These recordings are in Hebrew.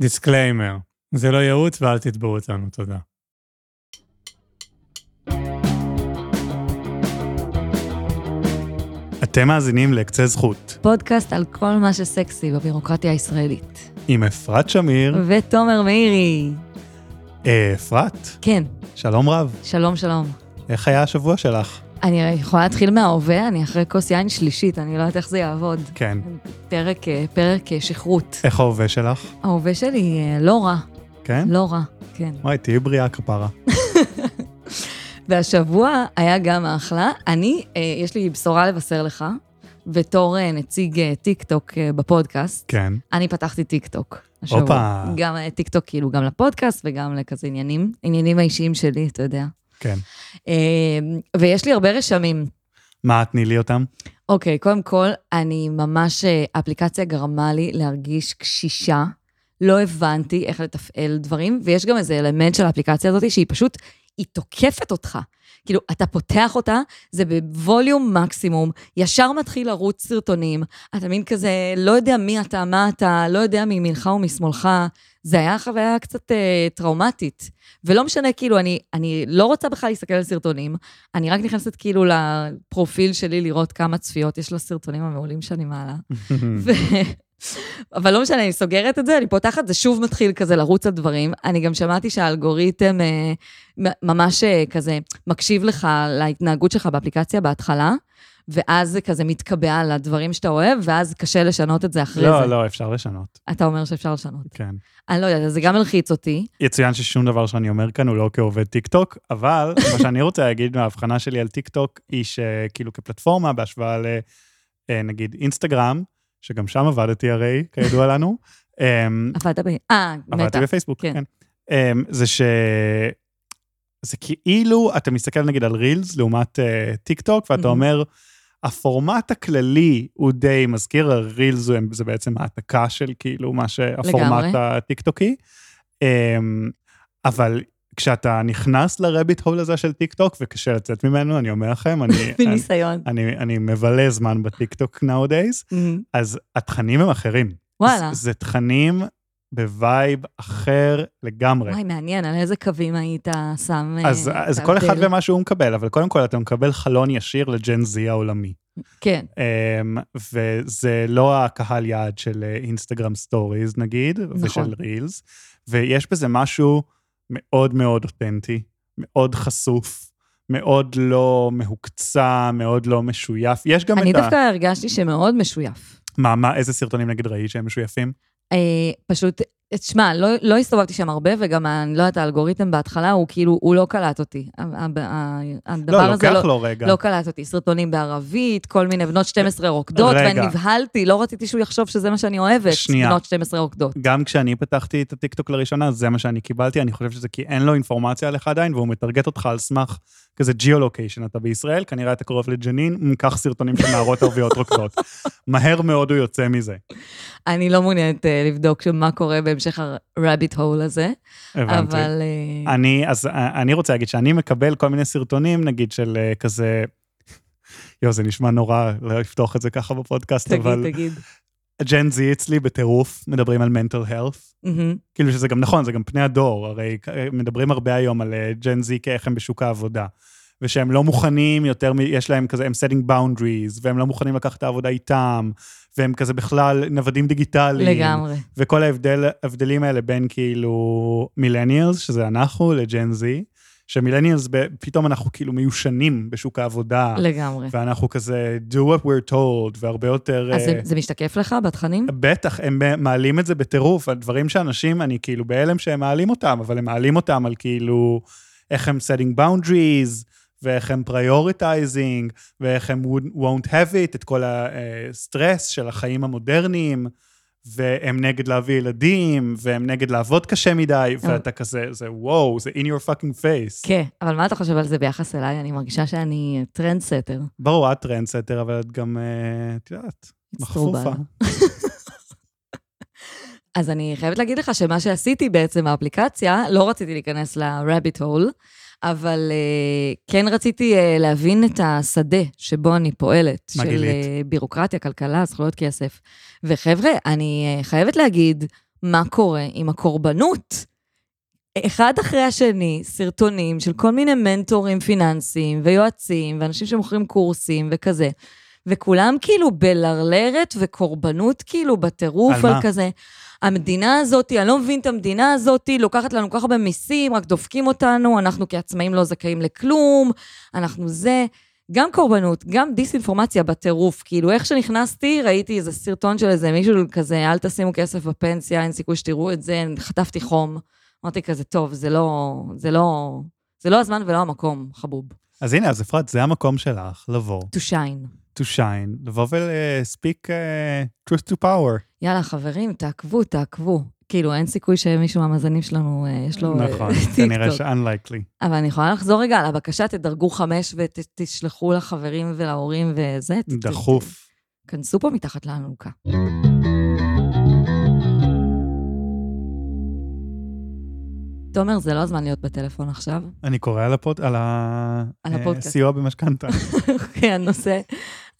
Disclaimer, זה לא ייעוץ ואל תתבעו אותנו, תודה. אתם מאזינים לקצה זכות, פודקאסט על כל מה שסקסי בבירוקרטיה הישראלית. עם אפרת שמיר. ותומר מאירי. אה, אפרת, כן, שלום רב, שלום שלום. איך היה השבוע שלך? אני יכולה להתחיל מההווה, אני אחרי כוס יין שלישית, אני לא יודעת איך זה יעבוד. כן. פרק, אה, פרק אה, שכרות. איך ההווה שלך? ההווה שלי אה, לא רע, כן? לא רע, כן. וואי, תהיי בריאה כפרה. והשבוע היה גם אחלה. אני, יש לי בשורה לבשר לך, בתור נציג טיק טוק בפודקאסט. כן. אני פתחתי טיק טוק. הופה. גם טיק טוק, כאילו, גם לפודקאסט וגם לכזה עניינים, עניינים האישיים שלי, אתה יודע. כן. אה, ויש לי הרבה רשמים. מה, תני לי אותם? אוקיי, קודם כל, אני ממש, אה, האפליקציה גרמה לי להרגיש קשישה. לא הבנתי איך לתפעל דברים, ויש גם איזה אלמנט של האפליקציה הזאת שהיא פשוט, היא תוקפת אותך. כאילו, אתה פותח אותה, זה בווליום מקסימום, ישר מתחיל לרוץ סרטונים, אתה מין כזה, לא יודע מי אתה, מה אתה, לא יודע מימינך ומשמאלך. זה היה חוויה קצת אה, טראומטית. ולא משנה, כאילו, אני, אני לא רוצה בכלל להסתכל על סרטונים, אני רק נכנסת כאילו לפרופיל שלי לראות כמה צפיות יש לסרטונים המעולים שאני מעלה. ו... אבל לא משנה, אני סוגרת את זה, אני פותחת, זה שוב מתחיל כזה לרוץ על דברים. אני גם שמעתי שהאלגוריתם אה, ממש אה, כזה מקשיב לך להתנהגות שלך באפליקציה בהתחלה, ואז זה כזה מתקבע על הדברים שאתה אוהב, ואז קשה לשנות את זה אחרי לא, זה. לא, אפשר לשנות. אתה אומר שאפשר לשנות. כן. אני לא יודעת, זה גם מלחיץ אותי. יצוין ששום דבר שאני אומר כאן הוא לא כעובד טיק טוק, אבל מה שאני רוצה להגיד מההבחנה שלי על טיק טוק, היא שכאילו כפלטפורמה, בהשוואה לנגיד אינסטגרם, שגם שם עבדתי הרי, כידוע לנו, אמ, עבדת ב... אה, מטא. עבדתי בפייסבוק, כן. כן. אמ, זה ש... זה כאילו, אתה מסתכל נגיד על רילס לעומת אה, טיק טוק, ואתה. אומר, הפורמט הכללי הוא די מזכיר, הרילס זה- בעצם העתקה של כאילו מה שהפורמט. הטיקטוקי. אמ, אבל כשאתה נכנס ל rabbit hole הזה של טיק טוק, וקשה לצאת ממנו, אני אומר לכם, אני, אני, מניסיון. אני, אני מבלה זמן בטיק טוק nowadays. אז התכנים הם אחרים. וואלה. זה, זה תכנים ב vibe אחר לגמרי. וואי, מעניין, על איזה קווים היית שם אז, אה, אז את כל אחד? ומה שהוא מקבל, אבל קודם כל אתה מקבל חלון ישיר ל Gen Z העולמי. כן, אמ, וזה לא הקהל יעד של אה, אינסטגרם stories נגיד, נכון. ושל רילס, ויש בזה משהו מאוד מאוד אותנטי, מאוד חשוף, מאוד לא מהוקצע, מאוד לא משויף. יש גם אני את ה... דווקא הרגשתי שמאוד משויף. מה, מה, איזה סרטונים נגיד ראית שהם משויפים? אה, פשוט, תשמע, לא, לא הסתובבתי שם הרבה, וגם, אני לא יודעת, האלגוריתם בהתחלה, הוא כאילו, הוא לא קלט אותי. הדבר לא, הזה לא, לו רגע. לא קלט אותי. סרטונים בערבית, כל מיני בנות 12 רוקדות, רגע. ונבהלתי, לא רציתי שהוא יחשוב שזה מה שאני אוהבת, שנייה. בנות 12 רוקדות. גם כשאני פתחתי את הטיקטוק לראשונה, זה מה שאני קיבלתי, אני חושב שזה כי אין לו אינפורמציה עליך עדיין, והוא מטרגט אותך על סמך כזה geolocation. אתה בישראל, כנראה אתה קרוב לג'נין, קח סרטונים של נערות ערביות רוקדות. מהר מאוד הוא יוצא מזה. אני לא מעוניינת אה, לבדוק מה קורה בהמשך ה rabbit hole הזה, הבנתי. אבל... אה, אני, אז אה, אני רוצה להגיד שאני מקבל כל מיני סרטונים, נגיד של אה, כזה... יואו, זה נשמע נורא לפתוח את זה ככה בפודקאסט, תגיד, אבל תגיד. ג'ן זי אצלי בטירוף, מדברים על mental health. מהמם. כאילו שזה גם נכון, זה גם פני הדור, הרי מדברים הרבה היום על ג'ן זי כאיך הם בשוק העבודה. ושהם לא מוכנים יותר, יש להם כזה, הם setting boundaries, והם לא מוכנים לקחת את העבודה איתם, והם כזה בכלל נוודים דיגיטליים. לגמרי. וכל ההבדל, ההבדלים האלה בין כאילו מילניאלס, שזה אנחנו, לג'ן זי, שמילניאלס, פתאום אנחנו כאילו מיושנים בשוק העבודה, לגמרי. ואנחנו כזה do what we're told, והרבה יותר... אז אה, זה- זה משתקף לך בתכנים? בטח, הם מעלים את זה בטירוף, הדברים שאנשים, אני כאילו בהלם שהם מעלים אותם, אבל הם מעלים אותם על כאילו איך הם setting boundaries, ואיך הם prioritizing, ואיך הם won't have it, את כל הסטרס של החיים המודרניים, והם נגד להביא ילדים, והם נגד לעבוד קשה מדי, ואתה כזה, זה וואו, זה in your fucking face. כן, אבל מה אתה חושב על זה ביחס אליי? אני מרגישה שאני trendsetter. ברור, את trendsetter, אבל את גם, אה, את יודעת, מחפופה. אז אני חייבת להגיד לך שמה שעשיתי בעצם באפליקציה, לא רציתי להיכנס ל-rabbit hole, אבל uh, כן רציתי uh, להבין את השדה שבו אני פועלת. מה שגיליתי? uh, בירוקרטיה, כלכלה, זכויות כסף. וחבר'ה, אני חייבת להגיד, מה קורה עם הקורבנות. אחד אחרי השני, סרטונים של כל מיני מנטורים פיננסיים ויועצים ואנשים שמוכרים קורסים וכזה. וכולם כאילו בלרלרת וקורבנות כאילו בטירוף על על, מה? כזה. המדינה הזאת, אני לא מבין את המדינה הזאת, לוקחת לנו כל כך הרבה מיסים, רק דופקים אותנו, אנחנו כעצמאים לא זכאים לכלום, אנחנו זה. גם קורבנות, גם דיסאינפורמציה בטירוף. כאילו, איך שנכנסתי, ראיתי איזה סרטון של איזה מישהו כזה, אל תשימו כסף בפנסיה, אין סיכוי שתראו את זה, חטפתי חום. אמרתי כזה, טוב, זה לא, זה לא, זה לא הזמן ולא המקום, חבוב. אז הנה, אז אפרת, זה המקום שלך לבוא, to shine. To shine, לבוא ו-speak uh, truth to power. יאללה, חברים, תעקבו, תעקבו. כאילו, אין סיכוי שמישהו מהמאזינים שלנו, אה, יש לו אה, נכון, כנראה. ש-unlikely. אבל אני יכולה לחזור רגע על הבקשה, תדרגו חמש ותשלחו לחברים ולהורים וזה. דחוף. כנסו פה מתחת לאלונקה. תומר, זה לא הזמן להיות בטלפון עכשיו. אני קורא על הפוד... על ה... על אה, הפודקאסט. סיוע במשכנתה. אוקיי, הנושא,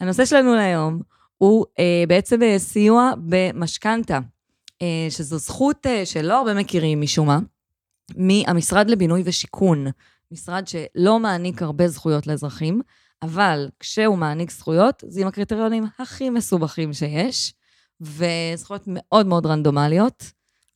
הנושא שלנו להיום הוא אה, בעצם אה, סיוע במשכנתה, אה, שזו זכות אה, שלא הרבה מכירים משום מה, מהמשרד לבינוי ושיכון, משרד שלא מעניק הרבה זכויות לאזרחים, אבל כשהוא מעניק זכויות, זה עם הקריטריונים הכי מסובכים שיש, וזכויות מאוד מאוד רנדומליות.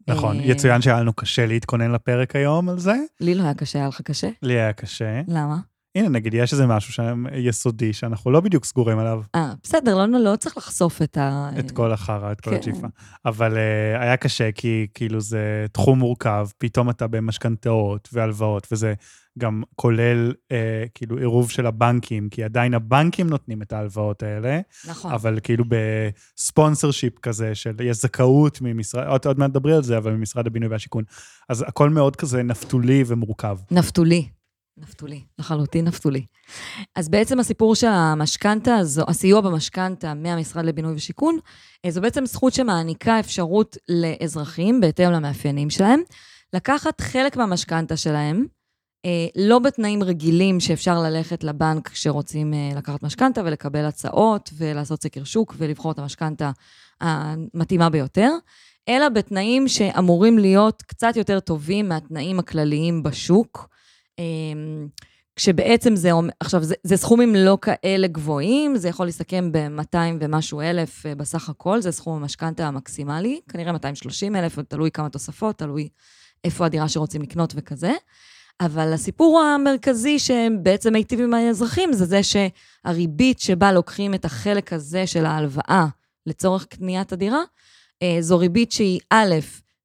נכון, אה, יצוין שהיה לנו קשה להתכונן לפרק היום על זה. לי לא היה קשה, היה לך קשה? לי היה קשה. למה? הנה, נגיד, יש איזה משהו שם יסודי שאנחנו לא בדיוק סגורים עליו. אה, בסדר, לא, לא צריך לחשוף את ה... את כל החרא, את כל כן. הג'יפה. אבל uh, היה קשה, כי כאילו זה תחום מורכב, פתאום אתה במשכנתאות והלוואות, וזה גם כולל uh, כאילו עירוב של הבנקים, כי עדיין הבנקים נותנים את ההלוואות האלה, נכון. אבל כאילו בספונסר שיפ כזה, של יש זכאות ממשרד, עוד, עוד מעט דברי על זה, אבל ממשרד הבינוי והשיכון. אז הכל מאוד כזה נפתולי ומורכב. נפתולי. נפתולי, לחלוטין נפתולי. אז בעצם הסיפור של המשכנתה הזו, הסיוע במשכנתה מהמשרד לבינוי ושיכון, אה, זו בעצם זכות שמעניקה אפשרות לאזרחים, בהתאם למאפיינים שלהם, לקחת חלק מהמשכנתה שלהם, אה, לא בתנאים רגילים שאפשר ללכת לבנק כשרוצים אה, לקחת משכנתה ולקבל הצעות ולעשות סקר שוק ולבחור את המשכנתה המתאימה ביותר, אלא בתנאים שאמורים להיות קצת יותר טובים מהתנאים הכלליים בשוק. אמ, כשבעצם זה, אומר- עכשיו, זה, זה סכומים לא כאלה גבוהים, זה יכול להסתכם ב-200 ומשהו אלף אה, בסך הכל, זה סכום המשכנתה המקסימלי, כנראה 230 אלף, תלוי כמה תוספות, תלוי איפה הדירה שרוצים לקנות וכזה. אבל הסיפור המרכזי שבעצם מיטיב עם האזרחים זה זה שהריבית שבה לוקחים את החלק הזה של ההלוואה לצורך קניית הדירה, אה, זו ריבית שהיא א',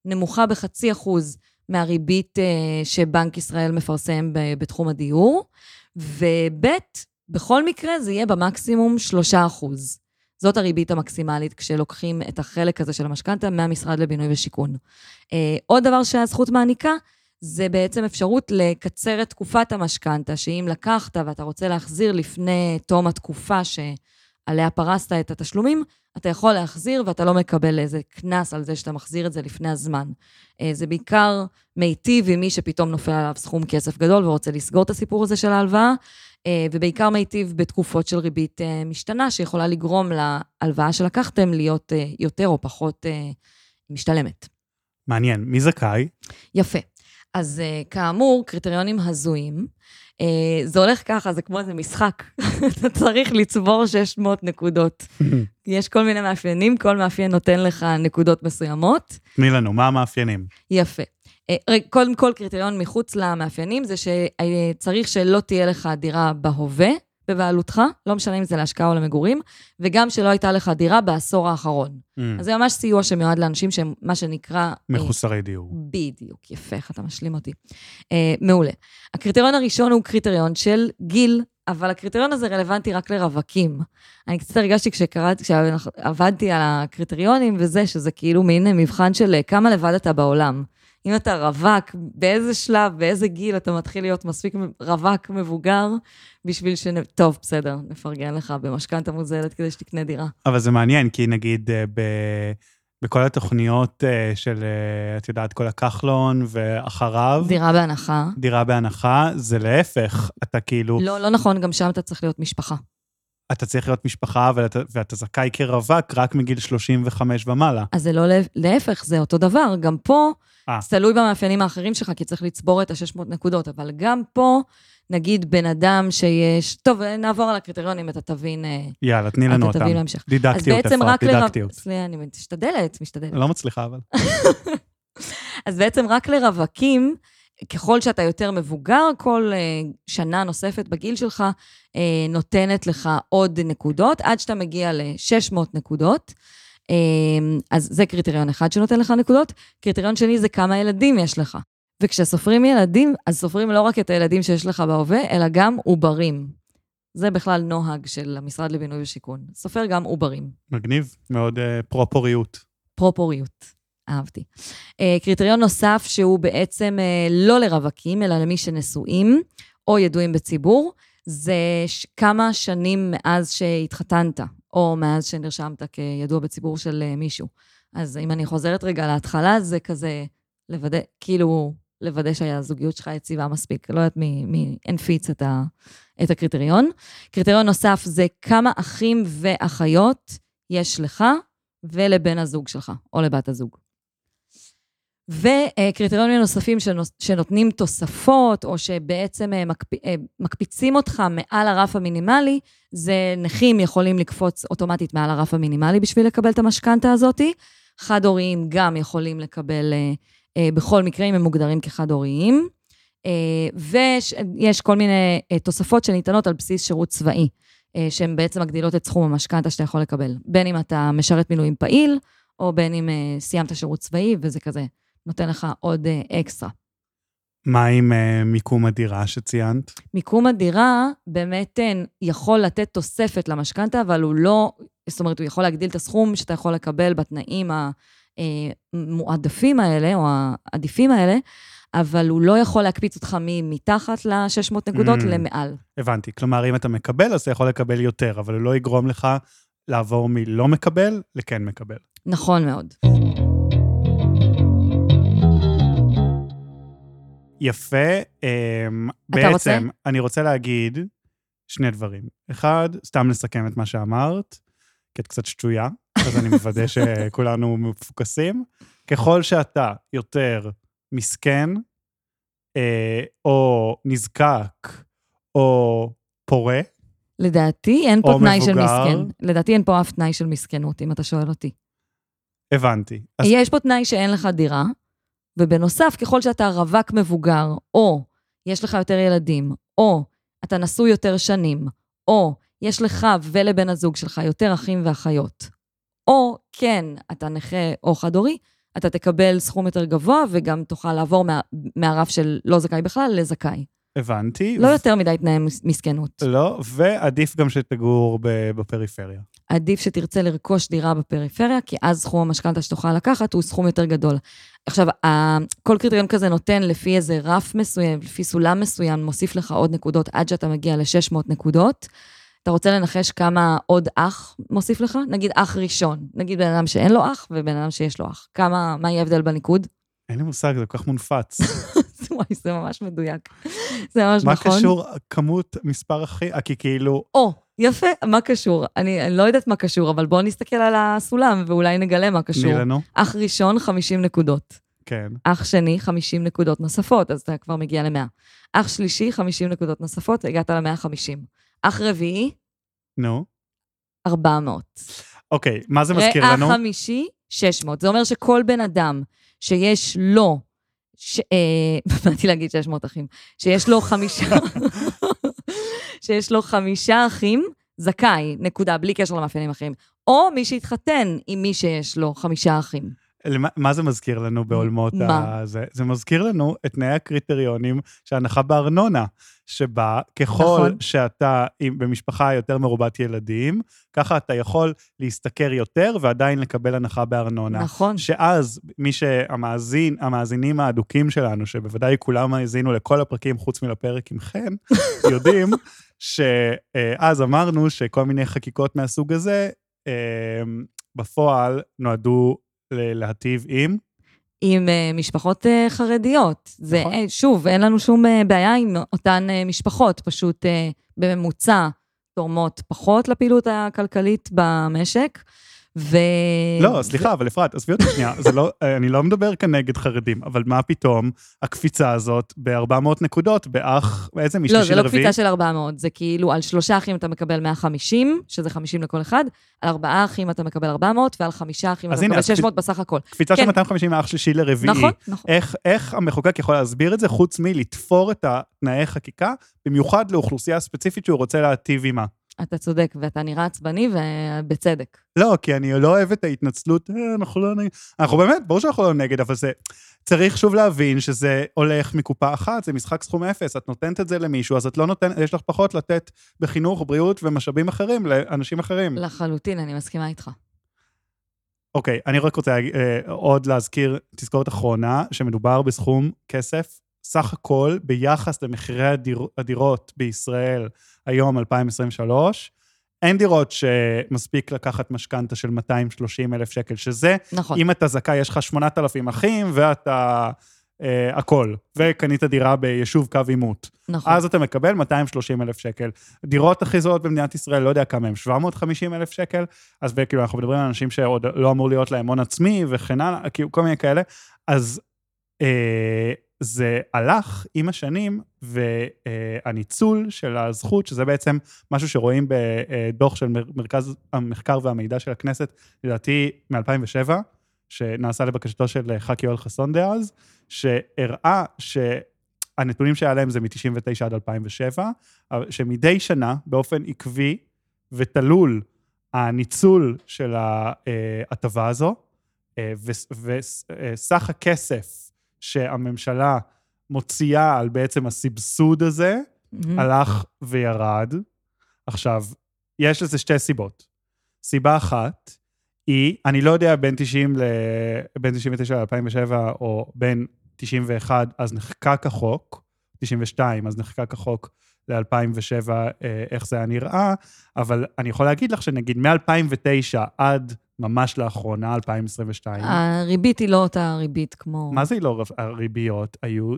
נמוכה בחצי אחוז מהריבית אה, שבנק ישראל מפרסם בתחום הדיור, וב', בכל מקרה זה יהיה במקסימום 3 אחוז. זאת הריבית המקסימלית כשלוקחים את החלק הזה של המשכנתה מהמשרד לבינוי ושיכון. אה, עוד דבר שהזכות מעניקה, זה בעצם אפשרות לקצר את תקופת המשכנתה, שאם לקחת ואתה רוצה להחזיר לפני תום התקופה שעליה פרסת את התשלומים, אתה יכול להחזיר ואתה לא מקבל איזה קנס על זה שאתה מחזיר את זה לפני הזמן. אה, זה בעיקר מיטיב עם מי שפתאום נופל עליו סכום כסף גדול ורוצה לסגור את הסיפור הזה של ההלוואה, אה, ובעיקר מיטיב בתקופות של ריבית אה, משתנה, שיכולה לגרום להלוואה שלקחתם להיות יותר או פחות משתלמת. מעניין, מי זכאי? יפה. אז כאמור, קריטריונים הזויים. Uh, זה הולך ככה, זה כמו איזה משחק. אתה צריך לצבור 600 נקודות. יש כל מיני מאפיינים, כל מאפיין נותן לך נקודות מסוימות. תני לנו, מה המאפיינים? יפה. אה, קודם כל, קריטריון מחוץ למאפיינים זה שצריך שלא תהיה לך דירה בהווה בבעלותך, לא משנה אם זה להשקעה או למגורים, וגם שלא הייתה לך דירה בעשור האחרון. Mm, אז זה ממש סיוע שמיועד לאנשים שהם מה שנקרא... אה, מחוסרי דיור. בדיוק, יפה, איך אתה משלים אותי. אה, מעולה. הקריטריון הראשון הוא קריטריון של גיל, אבל הקריטריון הזה רלוונטי רק לרווקים. אני קצת הרגשתי כשקראתי, כשעבדתי על הקריטריונים וזה, שזה כאילו מין מבחן של אה, כמה לבד אתה בעולם. אם אתה רווק, באיזה שלב, באיזה גיל אתה מתחיל להיות מספיק רווק מבוגר, בשביל ש... טוב, בסדר, נפרגן לך במשכנתה מוזלת כדי שתקנה דירה. אבל זה מעניין, כי נגיד אה, ב... בכל התוכניות אה, של, אה, את יודעת, כל הכחלון ואחריו, דירה בהנחה. דירה בהנחה, זה להפך, אתה כאילו... לא, לא נכון, גם שם אתה צריך להיות משפחה. אתה צריך להיות משפחה ואתה, ואתה זכאי כרווק רק מגיל 35 ומעלה. אז זה לא להפך, זה אותו דבר. גם פה, אה. זה תלוי במאפיינים האחרים שלך, כי צריך לצבור את ה-600 נקודות, אבל גם פה, נגיד בן אדם שיש... טוב, נעבור על הקריטריונים, אתה תבין... אה, יאללה, תני לנו אותם. דידקטיות, אפרת. דידקטיות. סליחה, אני משתדלת, משתדלת. לא מצליחה, אבל. אז בעצם רק לרווקים, ככל שאתה יותר מבוגר, כל uh, שנה נוספת בגיל שלך uh, נותנת לך עוד נקודות, עד שאתה מגיע ל-600 נקודות. Uh, אז זה קריטריון אחד שנותן לך נקודות. קריטריון שני זה כמה ילדים יש לך. וכשסופרים ילדים, אז סופרים לא רק את הילדים שיש לך בהווה, אלא גם עוברים. זה בכלל נוהג של המשרד לבינוי ושיכון. סופר גם עוברים. מגניב, מאוד uh, פרופוריות. פרופוריות. אהבתי. Uh, קריטריון נוסף שהוא בעצם uh, לא לרווקים, אלא למי שנשואים או ידועים בציבור, זה כמה שנים מאז שהתחתנת, או מאז שנרשמת כידוע בציבור של uh, מישהו. אז אם אני חוזרת רגע להתחלה, זה כזה לוודא, כאילו, לוודא שהזוגיות שלך יציבה מספיק. לא יודעת מי, מי הנפיץ את, ה, את הקריטריון. קריטריון נוסף זה כמה אחים ואחיות יש לך ולבן הזוג שלך, או לבת הזוג. וקריטריונים נוספים שנותנים תוספות, או שבעצם אה, אה, מקפיצים אותך מעל הרף המינימלי, זה נכים יכולים לקפוץ אוטומטית מעל הרף המינימלי בשביל לקבל את המשכנתה הזאת. חד-הוריים גם יכולים לקבל אה, בכל מקרה, אם הם מוגדרים כחד-הוריים. ויש כל מיני תוספות שניתנות על בסיס שירות צבאי, שהן בעצם מגדילות את סכום המשכנתה שאתה יכול לקבל, בין אם אתה משרת מילואים פעיל, או בין אם סיימת שירות צבאי, וזה כזה נותן לך עוד uh, אקסטרה. מה עם uh, מיקום הדירה שציינת? מיקום הדירה באמת uh, יכול לתת תוספת למשכנתה, אבל הוא לא, זאת אומרת, הוא יכול להגדיל את הסכום שאתה יכול לקבל בתנאים המועדפים האלה, או העדיפים האלה, אבל הוא לא יכול להקפיץ אותך מתחת ל-600 נקודות mm, למעל. הבנתי. כלומר, אם אתה מקבל, אז אתה יכול לקבל יותר, אבל הוא לא יגרום לך לעבור מלא מקבל לכן מקבל. נכון מאוד. יפה. Um, בעצם, רוצה? אני רוצה להגיד שני דברים. אחד, סתם לסכם את מה שאמרת, כי את קצת שטויה, אז אני מוודא שכולנו מפוקסים. ככל שאתה יותר מסכן, אה, או נזקק, או פורה, לדעתי אין פה תנאי מבוגר. של מסכן. לדעתי אין פה אף תנאי של מסכנות, אם אתה שואל אותי. הבנתי. אז... יש פה תנאי שאין לך דירה, ובנוסף, ככל שאתה רווק מבוגר, או יש לך יותר ילדים, או אתה נשוי יותר שנים, או יש לך ולבן הזוג שלך יותר אחים ואחיות, או כן, אתה נכה או חד-הורי, אתה תקבל סכום יותר גבוה וגם תוכל לעבור מה, מהרף של לא זכאי בכלל לזכאי. הבנתי. לא יותר מדי תנאי מסכנות. לא, ועדיף גם שתגור בפריפריה. עדיף שתרצה לרכוש דירה בפריפריה, כי אז סכום המשכנתה שתוכל לקחת הוא סכום יותר גדול. עכשיו, כל קריטריון כזה נותן לפי איזה רף מסוים, לפי סולם מסוים, מוסיף לך עוד נקודות עד שאתה מגיע ל-600 נקודות. אתה רוצה לנחש כמה עוד אח מוסיף לך? נגיד אח ראשון. נגיד בן אדם שאין לו אח ובן אדם שיש לו אח. כמה, מה יהיה ההבדל בניקוד? אין לי מושג, זה כל כך מונפץ. וואי, זה ממש מדויק. זה ממש מה נכון. מה קשור כמות, מספר אחי, כי כאילו... או, יפה, מה קשור? אני, אני לא יודעת מה קשור, אבל בואו נסתכל על הסולם ואולי נגלה מה קשור. תני לנו. אח ראשון, 50 נקודות. כן. אח שני, 50 נקודות נוספות, אז אתה כבר מגיע ל-100. אח שלישי, 50 נקודות נוספות, הגעת ל-150. אח רביעי, נו. 400. אוקיי, מה זה מזכיר לנו? אח חמישי, 600. זה אומר שכל בן אדם שיש לו, ש... אה, באתי להגיד 600 אחים, שיש לו חמישה, שיש לו חמישה אחים, זכאי, נקודה, בלי קשר למאפיינים אחרים. או מי שהתחתן עם מי שיש לו חמישה אחים. למה, מה זה מזכיר לנו בעולמות מה? הזה? זה מזכיר לנו את תנאי הקריטריונים של הנחה בארנונה, שבה ככל נכון. שאתה עם, במשפחה יותר מרובת ילדים, ככה אתה יכול להשתכר יותר ועדיין לקבל הנחה בארנונה. נכון. שאז מי שהמאזין, המאזינים האדוקים שלנו, שבוודאי כולם האזינו לכל הפרקים חוץ מלפרק עם חן, יודעים שאז אמרנו שכל מיני חקיקות מהסוג הזה, אה, בפועל נועדו להטיב עם? עם uh, משפחות uh, חרדיות. זה, נכון. uh, שוב, אין לנו שום בעיה עם אותן משפחות, פשוט בממוצע תורמות פחות לפעילות הכלכלית במשק. ו... לא, סליחה, אבל אפרת, עזבי אותי שנייה, זה לא, אני לא מדבר כאן נגד חרדים, אבל מה פתאום הקפיצה הזאת ב-400 נקודות באח, איזה משלישי לא, זה לא? קפיצה של 400, זה כאילו על שלושה אחים אתה מקבל 150, שזה 50 לכל אחד, על ארבעה אחים אתה מקבל 400, ועל חמישה אחים אתה מקבל אז קפ- 600 בסך הכל. קפיצה של כן. 250 מאח שלישי לרביעי. נכון, נכון. איך, איך המחוקק יכול להסביר את זה, חוץ מלתפור את התנאי חקיקה, במיוחד לאוכלוסייה ספציפית שהוא רוצה להטיב עימה? אתה צודק, ואתה נראה עצבני, ובצדק. לא, כי אני לא אוהב את ההתנצלות, אה, אנחנו לא נגד. אנחנו באמת, ברור שאנחנו לא נגד, אבל זה... צריך שוב להבין שזה הולך מקופה אחת, זה משחק סכום אפס. את נותנת את זה למישהו, אז את לא נותנת, יש לך פחות לתת בחינוך, בריאות ומשאבים אחרים לאנשים אחרים. לחלוטין, אני מסכימה איתך. אוקיי, אני רק רוצה אה, עוד להזכיר תזכורת אחרונה, שמדובר בסכום כסף, סך הכל ביחס למחירי הדיר, הדירות בישראל היום, 2023, אין דירות שמספיק לקחת משכנתה של 230 אלף שקל, שזה, נכון. אם אתה זכאי, יש לך 8,000 אחים ואתה... אה, הכל, וקנית דירה ביישוב קו עימות. נכון. אז אתה מקבל 230 אלף שקל. דירות הכי זולות במדינת ישראל, לא יודע כמה הם, 750 אלף שקל, אז כאילו אנחנו מדברים על אנשים שעוד לא אמור להיות להם הון עצמי וכן הלאה, כאילו כל מיני כאלה. אז אה, זה הלך עם השנים, והניצול של הזכות, שזה בעצם משהו שרואים בדוח של מר- מרכז המחקר והמידע של הכנסת, לדעתי מ-2007, שנעשה לבקשתו של ח"כ יואל חסון דאז, שהראה שהנתונים שהיה להם זה מ-99 עד 2007, אבל שמדי שנה, באופן עקבי ותלול, הניצול של ההטבה הזו, אה, וסך הכסף שהממשלה מוציאה על בעצם הסבסוד הזה, מהמם. הלך וירד. עכשיו, יש לזה שתי סיבות. סיבה אחת היא, אני לא יודע בין 90 ל... בין 99 ל-2007, או בין 91, אז נחקק החוק, 92, אז נחקק החוק ל-2007, איך זה היה נראה, אבל אני יכול להגיד לך שנגיד מ-2009 עד ממש לאחרונה, 2022, הריבית היא לא אותה ריבית כמו... מה זה לא הריביות? היו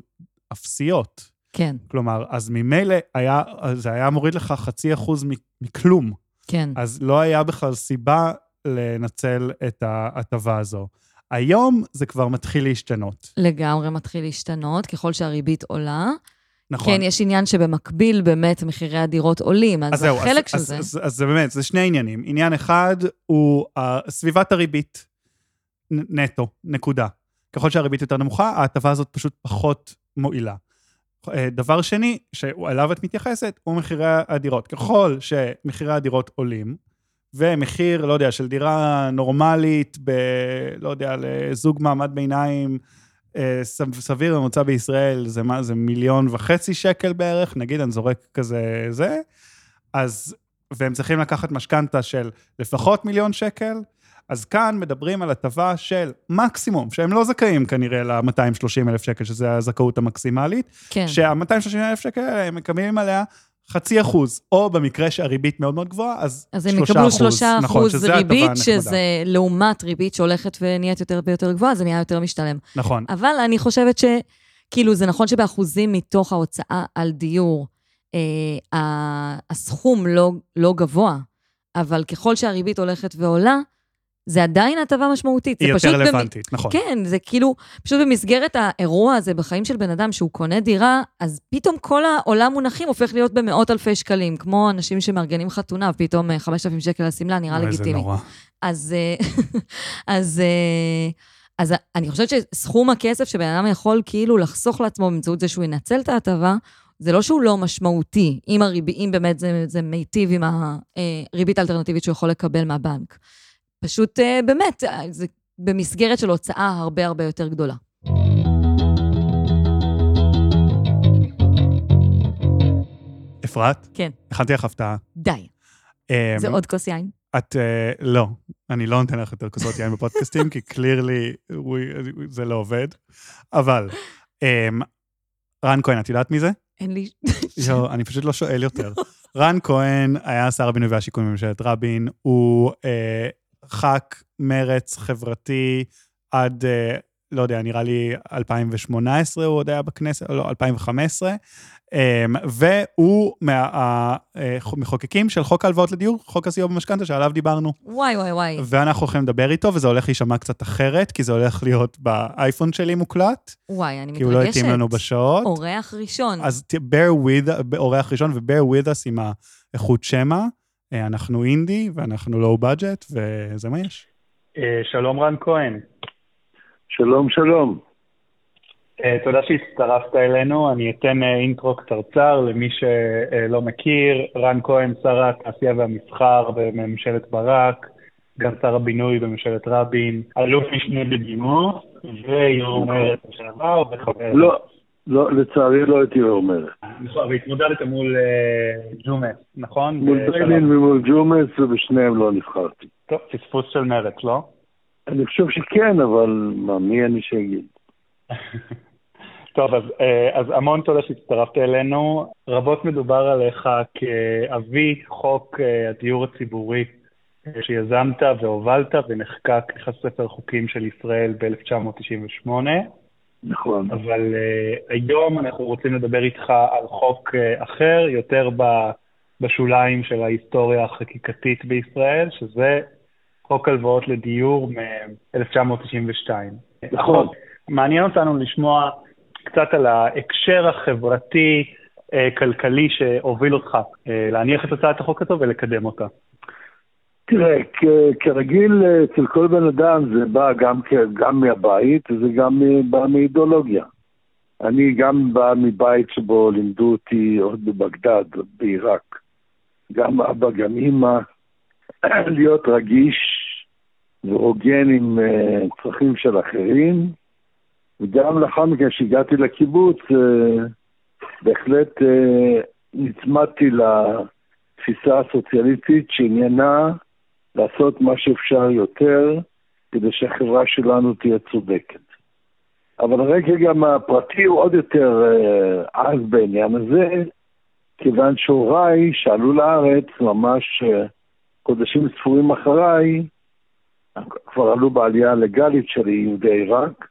אפסיות. כן, כלומר, אז ממילא היה, זה היה מוריד לך חצי אחוז מכלום. כן. אז לא היה בכלל סיבה לנצל את ההטבה הזו. היום זה כבר מתחיל להשתנות. לגמרי מתחיל להשתנות ככל שהריבית עולה. נכון. כן, יש עניין שבמקביל באמת מחירי הדירות עולים, אז, אז זהו, החלק אז, של אז, זה... אז, אז זה באמת, זה שני עניינים. עניין אחד הוא uh, סביבת הריבית נטו, נקודה. ככל שהריבית יותר נמוכה, ההטבה הזאת פשוט פחות מועילה. אה, דבר שני, שאליו את מתייחסת, הוא מחירי הדירות. ככל שמחירי הדירות עולים, ומחיר, לא יודע, של דירה נורמלית, ב... לא יודע, לזוג מעמד ביניים סביר ממוצע בישראל, זה מה, זה מיליון וחצי שקל בערך, נגיד, אני זורק כזה זה, אז, והם צריכים לקחת משכנתה של לפחות מיליון שקל, אז כאן מדברים על הטבה של מקסימום, שהם לא זכאים כנראה ל-230 אלף שקל, שזה הזכאות המקסימלית, כן, שה-230 אלף שקל האלה, הם מקבלים עליה חצי אחוז, או במקרה שהריבית מאוד מאוד גבוהה, אז אז הם שלושה יקבלו אחוז. שלושה נכון, אחוז שזה הטבה ריבית. שזה לעומת ריבית שהולכת ונהיית יותר ויותר גבוהה, זה נהיה יותר משתלם. נכון. אבל אני חושבת שכאילו, זה נכון שבאחוזים מתוך ההוצאה על דיור, אה, הסכום לא, לא גבוה, אבל ככל שהריבית הולכת ועולה, זה עדיין הטבה משמעותית. היא יותר פשוט במ- רלוונטית, נכון. כן, זה כאילו, פשוט במסגרת האירוע הזה בחיים של בן אדם שהוא קונה דירה, אז פתאום כל העולם מונחים הופך להיות במאות אלפי שקלים, כמו אנשים שמארגנים חתונה, ופתאום אה, 5,000 שקל לשמלה נראה אוי, לגיטימי. זה נורא. אז, אה, אז, אה, אז אני חושבת שסכום הכסף שבן אדם יכול כאילו לחסוך לעצמו באמצעות זה שהוא ינצל את ההטבה, זה לא שהוא לא משמעותי, אם הריבי, אם באמת זה, זה מיטיב עם הריבית האלטרנטיבית שהוא יכול לקבל מהבנק. פשוט, אה, באמת, אה, זה במסגרת של הוצאה הרבה הרבה יותר גדולה. אפרת? כן. הכנתי לך הפתעה. די. אמ, זה עוד כוס יין? את, אה, לא, אני לא נותן לך יותר כוסות יין בפודקאסטים, כי קלירלי זה לא עובד. אבל, אמ, רן כהן, את יודעת מי זה? אין לי... לא, אני פשוט לא שואל יותר. רן כהן היה שר הבינוי והשיכון בממשלת רבין, הוא ח"כ מרץ חברתי עד, אה, לא יודע, נראה לי 2018 הוא עוד היה בכנסת, לא, 2015, אמ, והוא מהמחוקקים של חוק ההלוואות לדיור, חוק הסיוע במשכנתה, שעליו דיברנו. וואי, וואי, וואי. ואנחנו הולכים לדבר איתו, וזה הולך להישמע קצת אחרת, כי זה הולך להיות באייפון שלי מוקלט. וואי, אני מתרגשת. כי הוא לא התאים לנו בשעות. אורח ראשון. אז bear with, אורח ראשון, ו-bear with us עם האיכות שמע. אה, אנחנו אינדי, ואנחנו לואו בדג'ט, וזה מה יש. אה, שלום רן כהן. שלום, שלום. Uh, תודה שהצטרפת אלינו. אני אתן אינטרו קצרצר למי שלא מכיר. רן כהן, שר התעשייה והמסחר בממשלת ברק, גם שר הבינוי בממשלת רבין, אלוף משנה בדימוס, ויו"ר מרצ לשעבר וחבר... לא, לא, לצערי לא הייתי יו"ר מרצ. נכון, והתמודדת מול uh, ג'ומס, נכון? מול ביילין ומול ג'ומס, ובשניהם לא נבחרתי. טוב, פספוס של מרצ, לא? אני חושב שכן, אבל מה, מי אני שאגיד? טוב, אז, אז המון תודה שהצטרפת אלינו. רבות מדובר עליך כאבי חוק הדיור הציבורי שיזמת והובלת ונחקק כספר חוקים של ישראל ב-1998. נכון. אבל uh, היום אנחנו רוצים לדבר איתך על חוק uh, אחר, יותר ב, בשוליים של ההיסטוריה החקיקתית בישראל, שזה חוק הלוואות לדיור מ-1992. נכון. מעניין אותנו לשמוע קצת על ההקשר החברתי-כלכלי שהוביל אותך להניח את הצעת החוק הזו ולקדם אותה. תראה, כרגיל אצל כל בן אדם זה בא גם, גם מהבית וזה גם בא מאידיאולוגיה. אני גם בא מבית שבו לימדו אותי עוד בבגדד, בעיראק. גם אבא, גם אימא, להיות רגיש והוגן עם צרכים של אחרים, וגם לאחר מכן, כשהגעתי לקיבוץ, בהחלט נצמדתי לתפיסה הסוציאליסטית שעניינה לעשות מה שאפשר יותר כדי שהחברה שלנו תהיה צודקת. אבל הרקע גם הפרטי הוא עוד יותר עז בעניין הזה, כיוון שהוריי שעלו לארץ ממש חודשים ספורים אחריי, כבר עלו בעלייה הלגאלית של יהודי עיראק,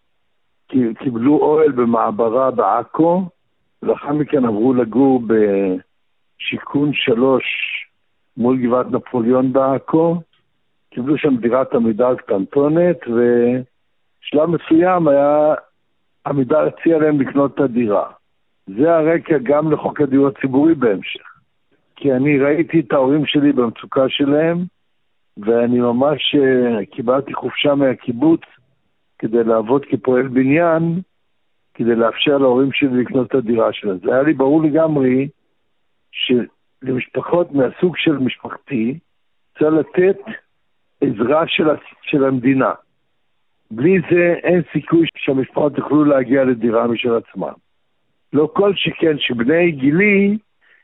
קיבלו אוהל במעברה בעכו, ולאחר מכן עברו לגור בשיכון שלוש מול גבעת נפוליאון בעכו, קיבלו שם דירת עמידר קטנטונת, ושלב מסוים היה, עמידר הציע להם לקנות את הדירה. זה הרקע גם לחוק הדיור הציבורי בהמשך. כי אני ראיתי את ההורים שלי במצוקה שלהם, ואני ממש קיבלתי חופשה מהקיבוץ כדי לעבוד כפועל בניין, כדי לאפשר להורים שלי לקנות את הדירה שלהם. זה היה לי ברור לגמרי שלמשפחות מהסוג של משפחתי צריך לתת עזרה של, של המדינה. בלי זה אין סיכוי שהמשפחות יוכלו להגיע לדירה משל עצמם. לא כל שכן שבני גילי,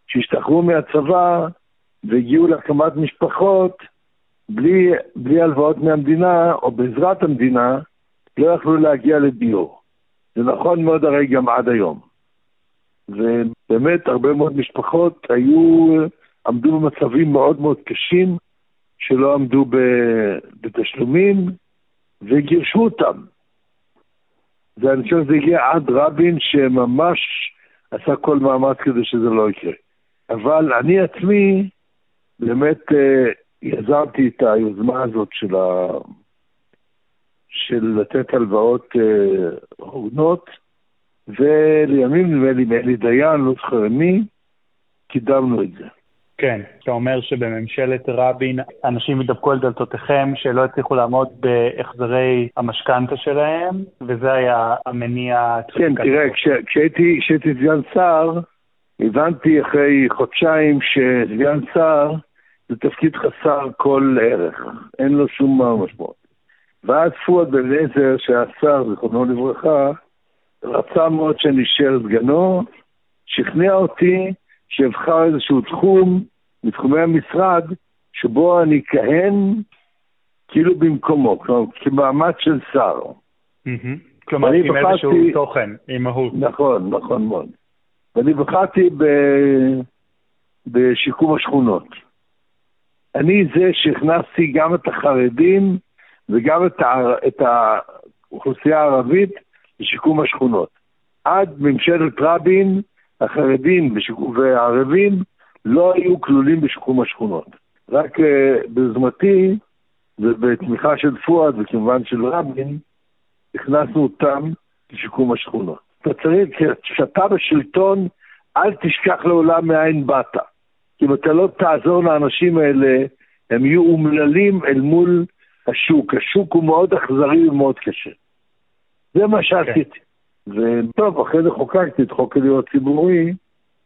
שהשתחררו מהצבא והגיעו להקמת משפחות, בלי, בלי הלוואות מהמדינה או בעזרת המדינה, לא יכלו להגיע לדיור. זה נכון מאוד הרי גם עד היום. ובאמת הרבה מאוד משפחות היו, עמדו במצבים מאוד מאוד קשים, שלא עמדו בתשלומים, וגירשו אותם. ואני חושב שזה הגיע עד רבין, שממש עשה כל מאמץ כדי שזה לא יקרה. אבל אני עצמי באמת אה, יזמתי את היוזמה הזאת של ה... של לתת הלוואות אה, הוגנות, ולימים נדמה לי מאלי דיין, לא זוכר מי, קידמנו את זה. כן, אתה אומר שבממשלת רבין אנשים התדפקו על דלתותיכם שלא הצליחו לעמוד בהחזרי המשכנתה שלהם, וזה היה המניע... כן, תראה, כש, כשהייתי סגן שר, הבנתי אחרי חודשיים שסגן שר זה תפקיד חסר כל ערך, אין לו שום משמעות. ואז פואד בן עזר, שהיה שר, זיכרונו לברכה, רצה מאוד שנשאר סגנו, שכנע אותי שאבחר איזשהו תחום מתחומי המשרד, שבו אני אכהן כאילו במקומו, כלומר, כמעמד של שר. כלומר, עם איזשהו תוכן, עם מהות. נכון, נכון מאוד. ואני בחרתי ב... בשיקום השכונות. אני זה שהכנסתי גם את החרדים וגם את, ה... את האוכלוסייה הערבית לשיקום השכונות. עד ממשלת רבין, החרדים והערבים לא היו כלולים בשיקום השכונות. רק uh, ביוזמתי ובתמיכה של פואד וכמובן של רבין, הכנסנו אותם לשיקום השכונות. אתה צריך, כשאתה בשלטון, אל תשכח לעולם מאין באת. אם אתה לא תעזור לאנשים האלה, הם יהיו אומללים אל מול השוק. השוק הוא מאוד אכזרי ומאוד קשה. זה מה שעשיתי. וטוב, אחרי זה חוקקתי את חוק הדיור הציבורי,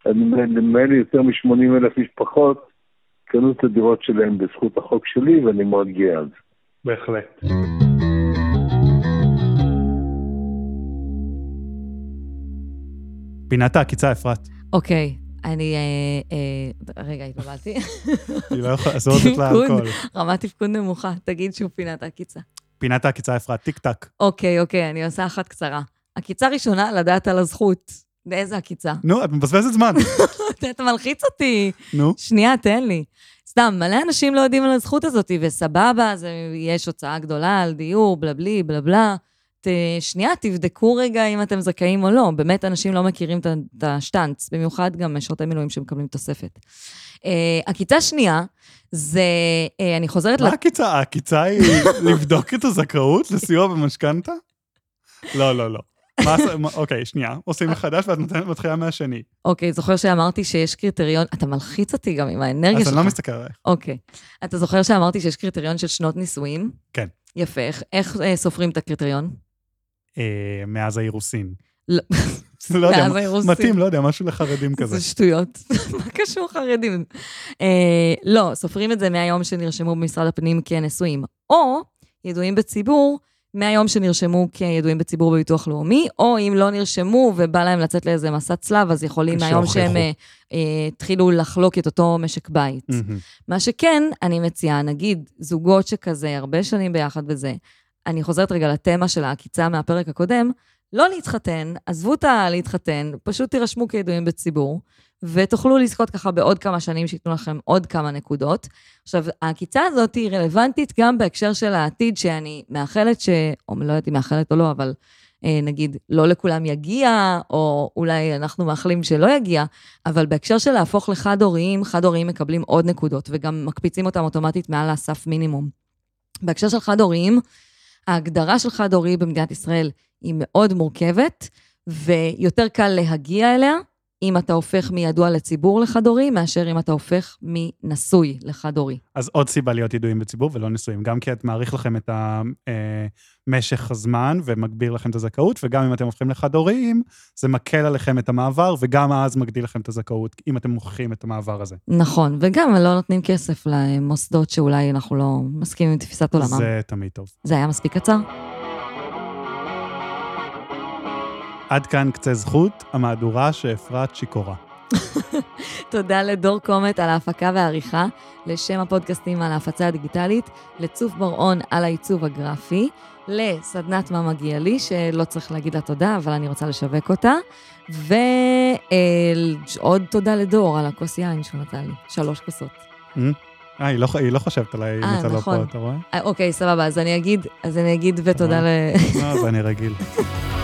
נדמה לי יותר מ-80 אלף משפחות קנו את הדירות שלהם בזכות החוק שלי, ואני מאוד גאה על זה. בהחלט. פינת העקיצה, אפרת. אוקיי, אני... אה, אה, רגע, התבלבלתי. היא לא יכולה, אסור לתת לה אלכוהול. רמת תפקוד נמוכה, תגיד שוב פינת העקיצה. פינת העקיצה, אפרת, טיק טק. אוקיי, אוקיי, אני עושה אחת קצרה. עקיצה ראשונה, לדעת על הזכות. באיזה עקיצה? נו, את מבזבזת זמן. אתה מלחיץ אותי. נו. שנייה, תן לי. סתם, מלא אנשים לא יודעים על הזכות הזאת, וסבבה, זה, יש הוצאה גדולה על דיור, בלה בלי, בלה בלה. ת, שנייה, תבדקו רגע אם אתם זכאים או לא. באמת, אנשים לא מכירים את השטאנץ, במיוחד גם משרתי מילואים שמקבלים תוספת. Uh, עקיצה שנייה, זה, uh, אני חוזרת... מה העקיצה? העקיצה היא לבדוק את הזכאות לסיוע במשכנתה? לא, לא, לא. אוקיי, שנייה, עושים מחדש ואת מתחילה מהשני. אוקיי, זוכר שאמרתי שיש קריטריון, אתה מלחיץ אותי גם עם האנרגיה שלך. אז אני לא מסתכל עלייך. אוקיי. אתה זוכר שאמרתי שיש קריטריון של שנות נישואים? כן. יפה, איך אה, סופרים את הקריטריון? אה, מאז האירוסין. לא, לא יודע, מתאים, לא יודע, משהו לחרדים כזה. זה שטויות. מה קשור חרדים? אה, לא, סופרים את זה מהיום שנרשמו במשרד הפנים כנשואים. או ידועים בציבור, מהיום שנרשמו כידועים בציבור בביטוח לאומי, או אם לא נרשמו ובא להם לצאת לאיזה מסע צלב, אז יכולים מהיום שהם אה, אה, התחילו לחלוק את אותו משק בית. Mm-hmm. מה שכן, אני מציעה, נגיד, זוגות שכזה, הרבה שנים ביחד וזה, אני חוזרת רגע לתמה של העקיצה מהפרק הקודם, לא להתחתן, עזבו את הלהתחתן, פשוט תירשמו כידועים בציבור. ותוכלו לזכות ככה בעוד כמה שנים שייתנו לכם עוד כמה נקודות. עכשיו, העקיצה הזאת היא רלוונטית גם בהקשר של העתיד, שאני מאחלת ש... או לא יודעת אם מאחלת או לא, אבל אה, נגיד, לא לכולם יגיע, או אולי אנחנו מאחלים שלא יגיע, אבל בהקשר של להפוך לחד-הוריים, חד-הוריים מקבלים עוד נקודות, וגם מקפיצים אותם אוטומטית מעל הסף מינימום. בהקשר של חד-הוריים, ההגדרה של חד-הורי במדינת ישראל היא מאוד מורכבת, ויותר קל להגיע אליה, אם אתה הופך מידוע לציבור לחד-הורי, מאשר אם אתה הופך מנשוי לחד-הורי. אז עוד סיבה להיות ידועים בציבור ולא נשואים, גם כי את מעריך לכם את משך הזמן ומגביר לכם את הזכאות, וגם אם אתם הופכים לחד-הוריים, זה מקל עליכם את המעבר, וגם אז מגדיל לכם את הזכאות, אם אתם מוכיחים את המעבר הזה. נכון, וגם לא נותנים כסף למוסדות שאולי אנחנו לא מסכימים עם תפיסת עולמם. זה תמיד טוב. זה היה מספיק קצר? עד כאן קצה זכות, המהדורה שאפרת שיכורה. תודה לדור קומט על ההפקה והעריכה, לשם הפודקאסטים על ההפצה הדיגיטלית, לצוף בר-און על העיצוב הגרפי, לסדנת מה מגיע לי, שלא צריך להגיד לה תודה, אבל אני רוצה לשווק אותה, ועוד תודה לדור על הכוס יין שהוא נתן לי, שלוש כוסות. Mm-hmm. אה, היא, לא, היא לא חושבת עליי אם אתה לא פה, נכון. אתה רואה? אוקיי, סבבה, אז אני אגיד, אז אני אגיד ותודה ל... לא, אז אני רגיל.